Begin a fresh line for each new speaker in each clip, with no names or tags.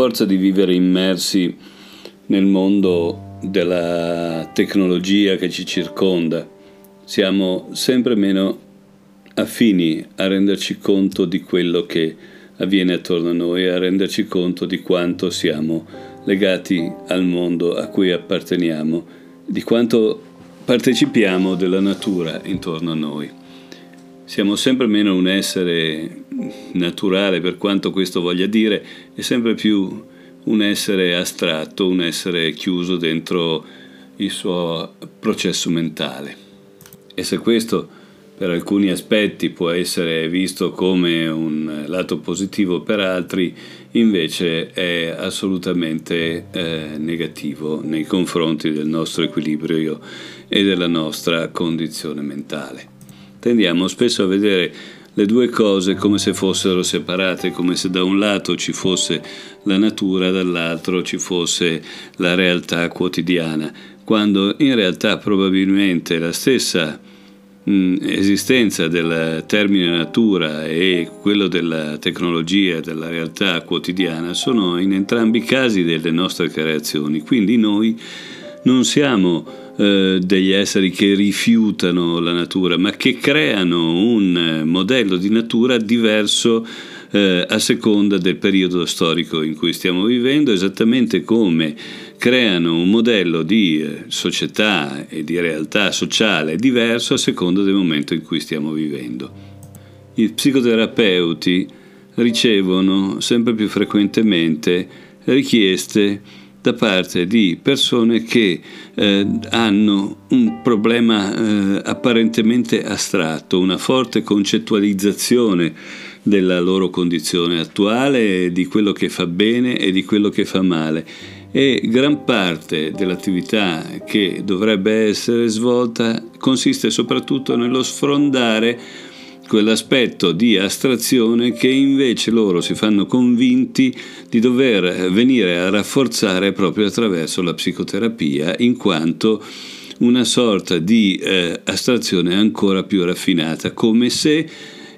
forza di vivere immersi nel mondo della tecnologia che ci circonda, siamo sempre meno affini a renderci conto di quello che avviene attorno a noi, a renderci conto di quanto siamo legati al mondo a cui apparteniamo, di quanto partecipiamo della natura intorno a noi. Siamo sempre meno un essere naturale, per quanto questo voglia dire, e sempre più un essere astratto, un essere chiuso dentro il suo processo mentale. E se questo per alcuni aspetti può essere visto come un lato positivo, per altri invece è assolutamente eh, negativo nei confronti del nostro equilibrio e della nostra condizione mentale. Tendiamo spesso a vedere le due cose come se fossero separate, come se da un lato ci fosse la natura, dall'altro ci fosse la realtà quotidiana, quando in realtà probabilmente la stessa Mm, esistenza del termine natura e quello della tecnologia, della realtà quotidiana, sono in entrambi i casi delle nostre creazioni. Quindi noi non siamo eh, degli esseri che rifiutano la natura, ma che creano un modello di natura diverso eh, a seconda del periodo storico in cui stiamo vivendo, esattamente come creano un modello di eh, società e di realtà sociale diverso a seconda del momento in cui stiamo vivendo. I psicoterapeuti ricevono sempre più frequentemente richieste da parte di persone che eh, hanno un problema eh, apparentemente astratto, una forte concettualizzazione della loro condizione attuale, di quello che fa bene e di quello che fa male. E gran parte dell'attività che dovrebbe essere svolta consiste soprattutto nello sfrondare quell'aspetto di astrazione che invece loro si fanno convinti di dover venire a rafforzare proprio attraverso la psicoterapia, in quanto una sorta di eh, astrazione ancora più raffinata, come se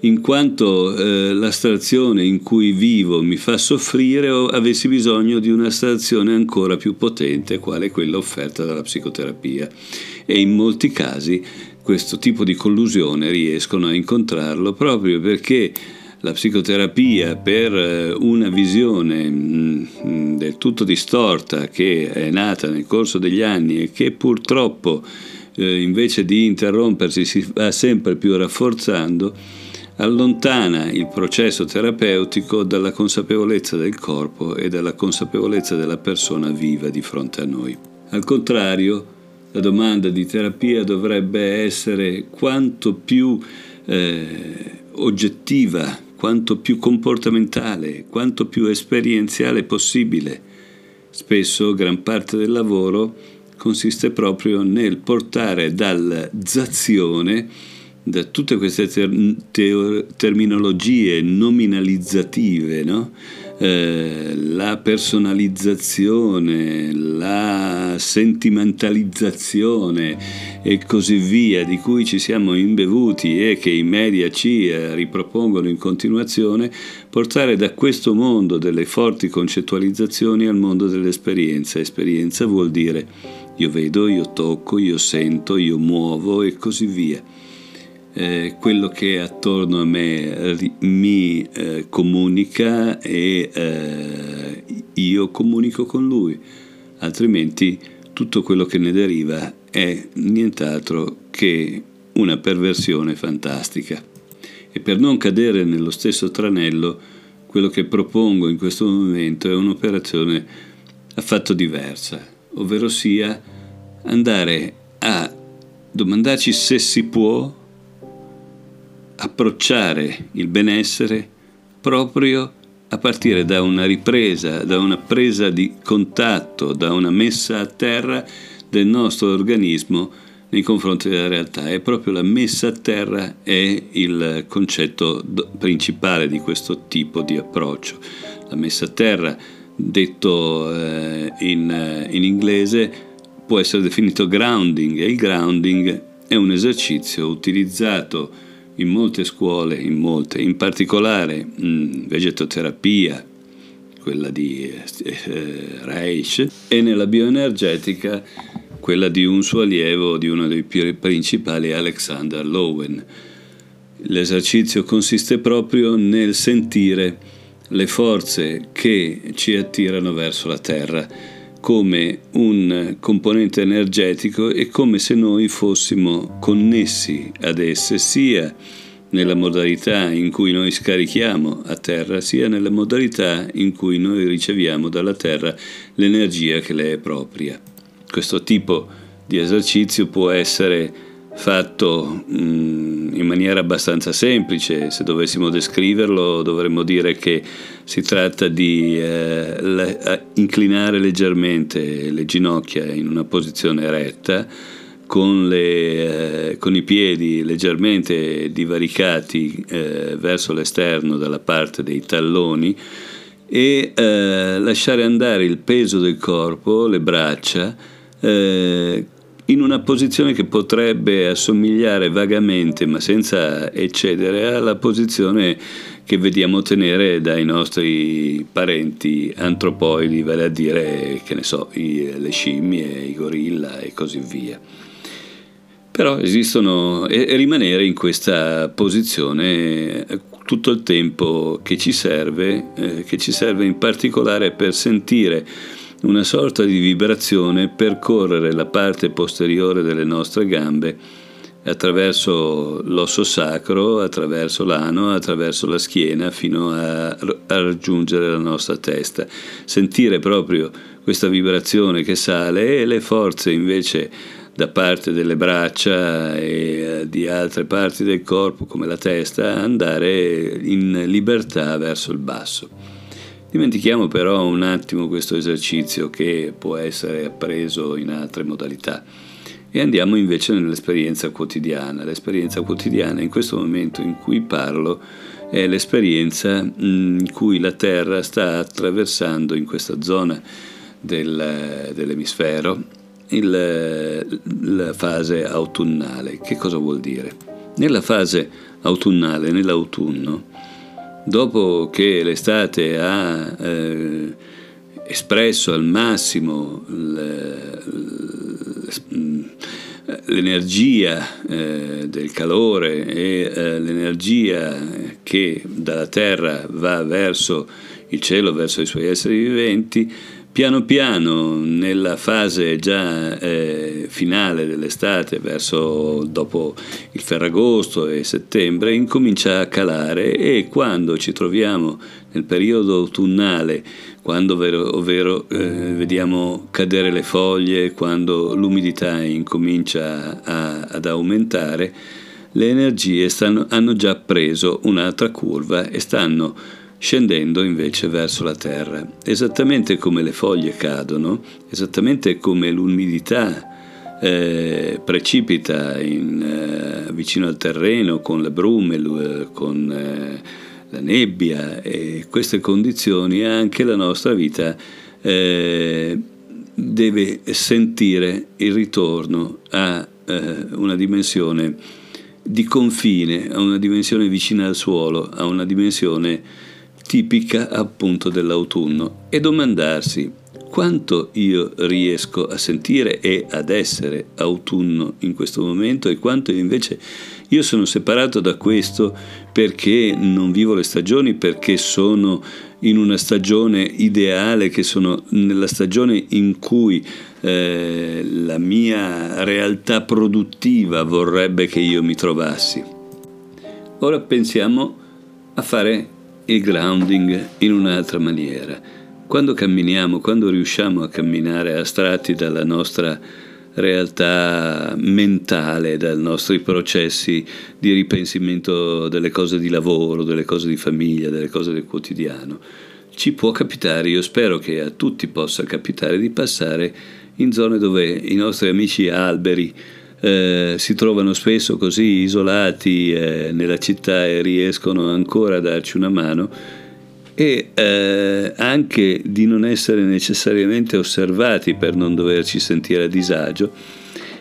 in quanto eh, l'astrazione in cui vivo mi fa soffrire o avessi bisogno di un'astrazione ancora più potente, quale quella offerta dalla psicoterapia. E in molti casi questo tipo di collusione riescono a incontrarlo proprio perché la psicoterapia per eh, una visione mm, del tutto distorta che è nata nel corso degli anni e che purtroppo eh, invece di interrompersi si va sempre più rafforzando, allontana il processo terapeutico dalla consapevolezza del corpo e dalla consapevolezza della persona viva di fronte a noi. Al contrario, la domanda di terapia dovrebbe essere quanto più eh, oggettiva, quanto più comportamentale, quanto più esperienziale possibile. Spesso gran parte del lavoro consiste proprio nel portare dall'azione da tutte queste ter- ter- terminologie nominalizzative, no? eh, la personalizzazione, sentimentalizzazione e così via, di cui ci siamo imbevuti e che i media ci eh, ripropongono in continuazione, portare da questo mondo delle forti concettualizzazioni al mondo dell'esperienza. Esperienza vuol dire io vedo, io tocco, io sento, io muovo e così via eh, quello che attorno a me mi eh, comunica e eh, io comunico con lui, altrimenti tutto quello che ne deriva è nient'altro che una perversione fantastica. E per non cadere nello stesso tranello, quello che propongo in questo momento è un'operazione affatto diversa, ovvero sia andare a domandarci se si può approcciare il benessere proprio a partire da una ripresa, da una presa di contatto, da una messa a terra del nostro organismo nei confronti della realtà. E proprio la messa a terra è il concetto principale di questo tipo di approccio. La messa a terra, detto eh, in, in inglese, può essere definito grounding e il grounding è un esercizio utilizzato in molte scuole, in molte, in particolare mh, vegetoterapia, quella di eh, Reich, e nella bioenergetica quella di un suo allievo, di uno dei più principali, Alexander Lowen. L'esercizio consiste proprio nel sentire le forze che ci attirano verso la Terra come un componente energetico e come se noi fossimo connessi ad esse sia nella modalità in cui noi scarichiamo a terra, sia nella modalità in cui noi riceviamo dalla terra l'energia che le è propria. Questo tipo di esercizio può essere fatto mm, in maniera abbastanza semplice, se dovessimo descriverlo dovremmo dire che si tratta di eh, inclinare leggermente le ginocchia in una posizione retta, con, le, eh, con, i piedi leggermente divaricati eh, verso l'esterno dalla parte dei talloni e eh, lasciare andare il peso del corpo, le braccia, eh, in una posizione che potrebbe assomigliare vagamente, ma senza eccedere, alla posizione che vediamo tenere dai nostri parenti antropoidi, vale a dire, che ne so, i, le scimmie, i gorilla e così via. Però esistono e, rimanere in questa posizione eh, tutto il tempo che ci serve, eh, che ci serve in particolare per sentire una sorta di vibrazione percorrere la parte posteriore delle nostre gambe attraverso l'osso sacro, attraverso l'ano, attraverso la schiena fino a, raggiungere la nostra testa. Sentire proprio questa vibrazione che sale e le forze invece da parte delle braccia e eh, di altre parti del corpo come la testa andare in libertà verso il basso. Dimentichiamo però un attimo questo esercizio che può essere appreso in altre modalità e andiamo invece nell'esperienza quotidiana. L'esperienza quotidiana in questo momento in cui parlo è l'esperienza mm, in cui la Terra sta attraversando in questa zona del, dell'emisfero il, la fase autunnale. Che cosa vuol dire? Nella fase autunnale, nell'autunno, dopo che l'estate ha eh, espresso al massimo l'energia eh, del calore e eh, l'energia che dalla terra va verso il cielo, verso i suoi esseri viventi, Piano piano, nella fase già eh, finale dell'estate, verso dopo il Ferragosto e settembre, incomincia a calare e quando ci troviamo nel periodo autunnale, quando ovvero, ovvero eh, vediamo cadere le foglie, quando l'umidità incomincia a, ad aumentare, le energie stanno, hanno già preso un'altra curva e stanno scendendo invece verso la terra. Esattamente come le foglie cadono, esattamente come l'umidità eh, precipita in, eh, vicino al terreno con le brume, con eh, la nebbia e queste condizioni, anche la nostra vita eh, deve sentire il ritorno a eh, una dimensione di confine, a una dimensione vicina al suolo, a una dimensione tipica appunto dell'autunno e domandarsi quanto io riesco a sentire e ad essere autunno in questo momento e quanto invece io sono separato da questo perché non vivo le stagioni, perché sono in una stagione ideale, che sono nella stagione in cui eh, la mia realtà produttiva vorrebbe che io mi trovassi. Ora pensiamo a fare il grounding in un'altra maniera. Quando camminiamo, quando riusciamo a camminare astratti dalla nostra realtà mentale, dai nostri processi di ripensimento delle cose di lavoro, delle cose di famiglia, delle cose del quotidiano, ci può capitare, io spero che a tutti possa capitare, di passare in zone dove i nostri amici alberi, eh, si trovano spesso così isolati eh, nella città e riescono ancora a darci una mano e eh, anche di non essere necessariamente osservati per non doverci sentire a disagio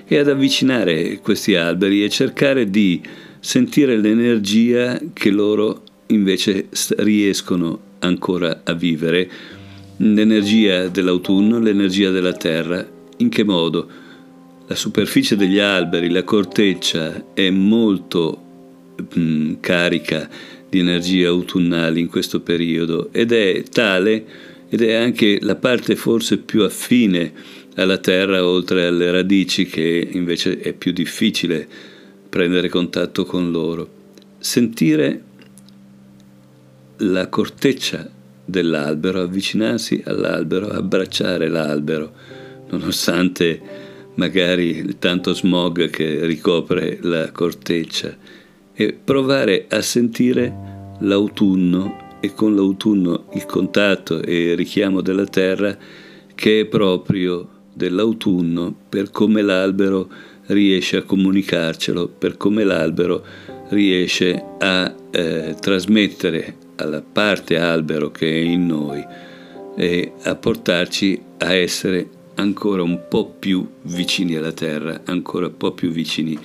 e ad avvicinare questi alberi e cercare di sentire l'energia che loro invece riescono ancora a vivere l'energia dell'autunno, l'energia della terra. In che modo? La superficie degli alberi, la corteccia è molto mh, mm, carica di energie autunnali in questo periodo ed è tale ed è anche la parte forse più affine alla terra oltre alle radici che invece è più difficile prendere contatto con loro. Sentire la corteccia dell'albero, avvicinarsi all'albero, abbracciare l'albero, nonostante magari il tanto smog che ricopre la corteccia, e provare a sentire l'autunno e con l'autunno il contatto e il richiamo della terra che è proprio dell'autunno per come l'albero riesce a comunicarcelo, per come l'albero riesce a eh, trasmettere alla parte albero che è in noi e a portarci a essere ancora un po' più vicini alla terra, ancora un po' più vicini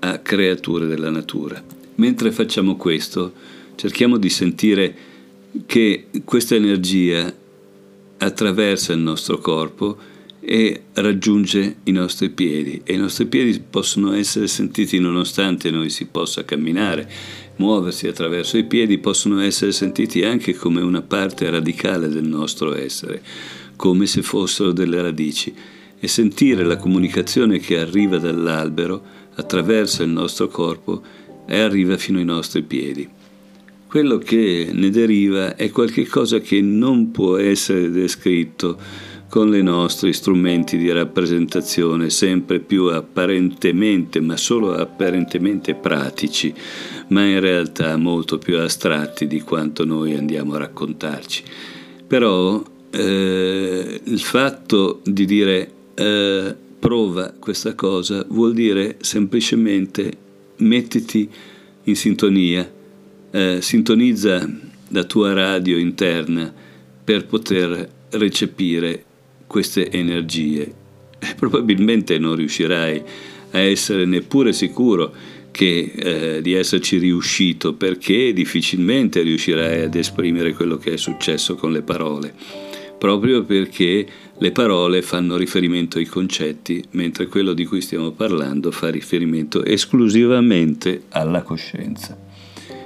a creature della natura. Mentre facciamo questo, cerchiamo di sentire che questa energia attraversa il nostro corpo e raggiunge i nostri piedi e i nostri piedi possono essere sentiti nonostante noi si possa camminare, muoversi attraverso i piedi, possono essere sentiti anche come una parte radicale del nostro essere, come se fossero delle radici e sentire la comunicazione che arriva dall'albero attraverso il nostro corpo e arriva fino ai nostri piedi. Quello che ne deriva è qualcosa che non può essere descritto con i nostri strumenti di rappresentazione sempre più apparentemente, ma solo apparentemente pratici, ma in realtà molto più astratti di quanto noi andiamo a raccontarci. Però eh, il fatto di dire eh, prova questa cosa vuol dire semplicemente mettiti in sintonia, eh, sintonizza la tua radio interna per poter recepire queste energie. Probabilmente non riuscirai a essere neppure sicuro che, eh, di esserci riuscito perché difficilmente riuscirai ad esprimere quello che è successo con le parole, proprio perché le parole fanno riferimento ai concetti, mentre quello di cui stiamo parlando fa riferimento esclusivamente alla coscienza,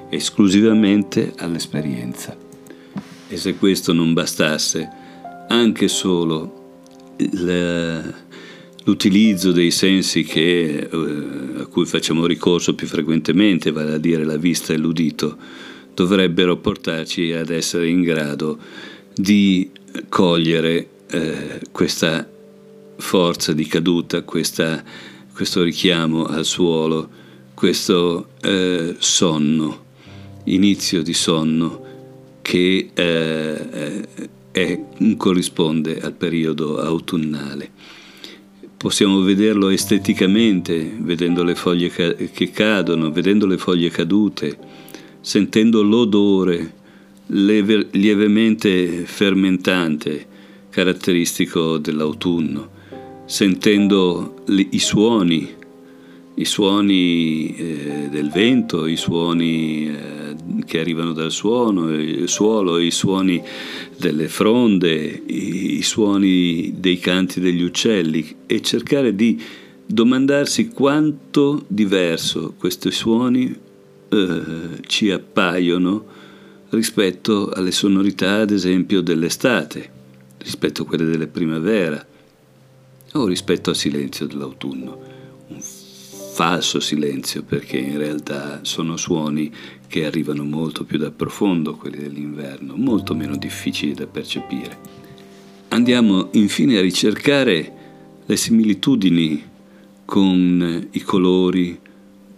esclusivamente all'esperienza. E se questo non bastasse, anche solo l'utilizzo dei sensi che, eh, a cui facciamo ricorso più frequentemente, vale a dire la vista e l'udito, dovrebbero portarci ad essere in grado di cogliere eh, questa forza di caduta, questa, questo richiamo al suolo, questo eh, sonno, inizio di sonno che eh, è, corrisponde al periodo autunnale. Possiamo vederlo esteticamente, vedendo le foglie che cadono, vedendo le foglie cadute, sentendo l'odore lievemente fermentante, caratteristico dell'autunno, sentendo i suoni, i suoni eh, del vento, i suoni eh, che arrivano dal suono, il suolo, i suoni delle fronde, i, i suoni dei canti degli uccelli e cercare di domandarsi quanto diverso questi suoni eh, ci appaiono rispetto alle sonorità, ad esempio, dell'estate, rispetto a quelle della primavera o rispetto al silenzio dell'autunno. Un falso silenzio perché in realtà sono suoni che arrivano molto più da profondo, quelli dell'inverno, molto meno difficili da percepire. Andiamo infine a ricercare le similitudini con i colori,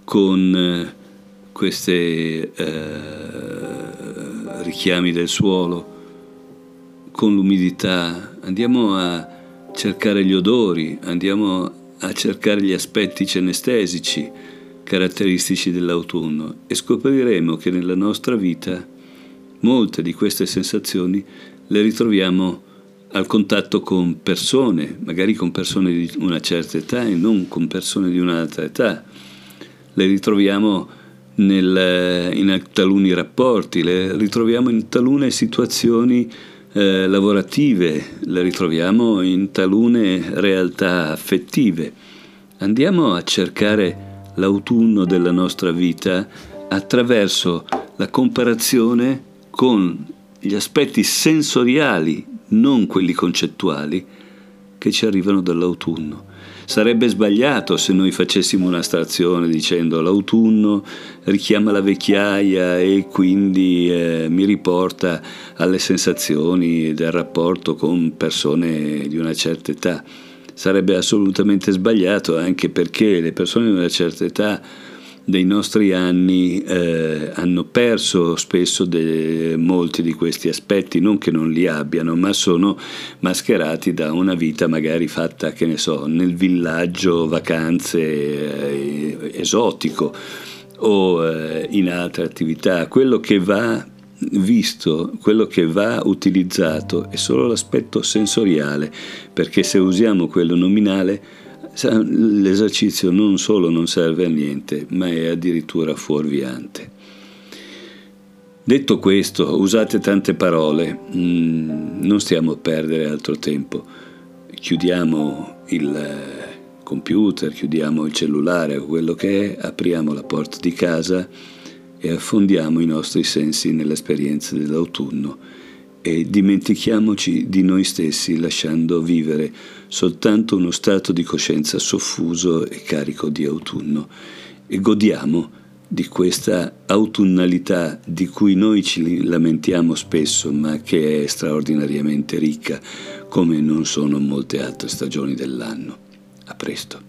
con questi eh, richiami del suolo, con l'umidità, andiamo a cercare gli odori, andiamo a cercare gli aspetti cenestesici caratteristici dell'autunno e scopriremo che nella nostra vita molte di queste sensazioni le ritroviamo al contatto con persone, magari con persone di una certa età e non con persone di un'altra età. Le ritroviamo nel, in taluni rapporti, le ritroviamo in talune situazioni eh, lavorative, le ritroviamo in talune realtà affettive. Andiamo a cercare l'autunno della nostra vita attraverso la comparazione con gli aspetti sensoriali, non quelli concettuali, che ci arrivano dall'autunno. Sarebbe sbagliato se noi facessimo una stazione dicendo l'autunno richiama la vecchiaia e quindi eh, mi riporta alle sensazioni del rapporto con persone di una certa età. Sarebbe assolutamente sbagliato anche perché le persone di una certa età dei nostri anni eh, hanno perso spesso de, molti di questi aspetti, non che non li abbiano, ma sono mascherati da una vita magari fatta, che ne so, nel villaggio vacanze eh, esotico o eh, in altre attività. Quello che va visto, quello che va utilizzato è solo l'aspetto sensoriale, perché se usiamo quello nominale l'esercizio non solo non serve a niente, ma è addirittura fuorviante. Detto questo, usate tante parole, mm, non stiamo a perdere altro tempo. Chiudiamo il eh, computer, chiudiamo il cellulare o quello che è, apriamo la porta di casa e affondiamo i nostri sensi nell'esperienza dell'autunno e dimentichiamoci di noi stessi lasciando vivere soltanto uno stato di coscienza soffuso e carico di autunno e godiamo di questa autunnalità di cui noi ci lamentiamo spesso ma che è straordinariamente ricca come non sono molte altre stagioni dell'anno. A presto.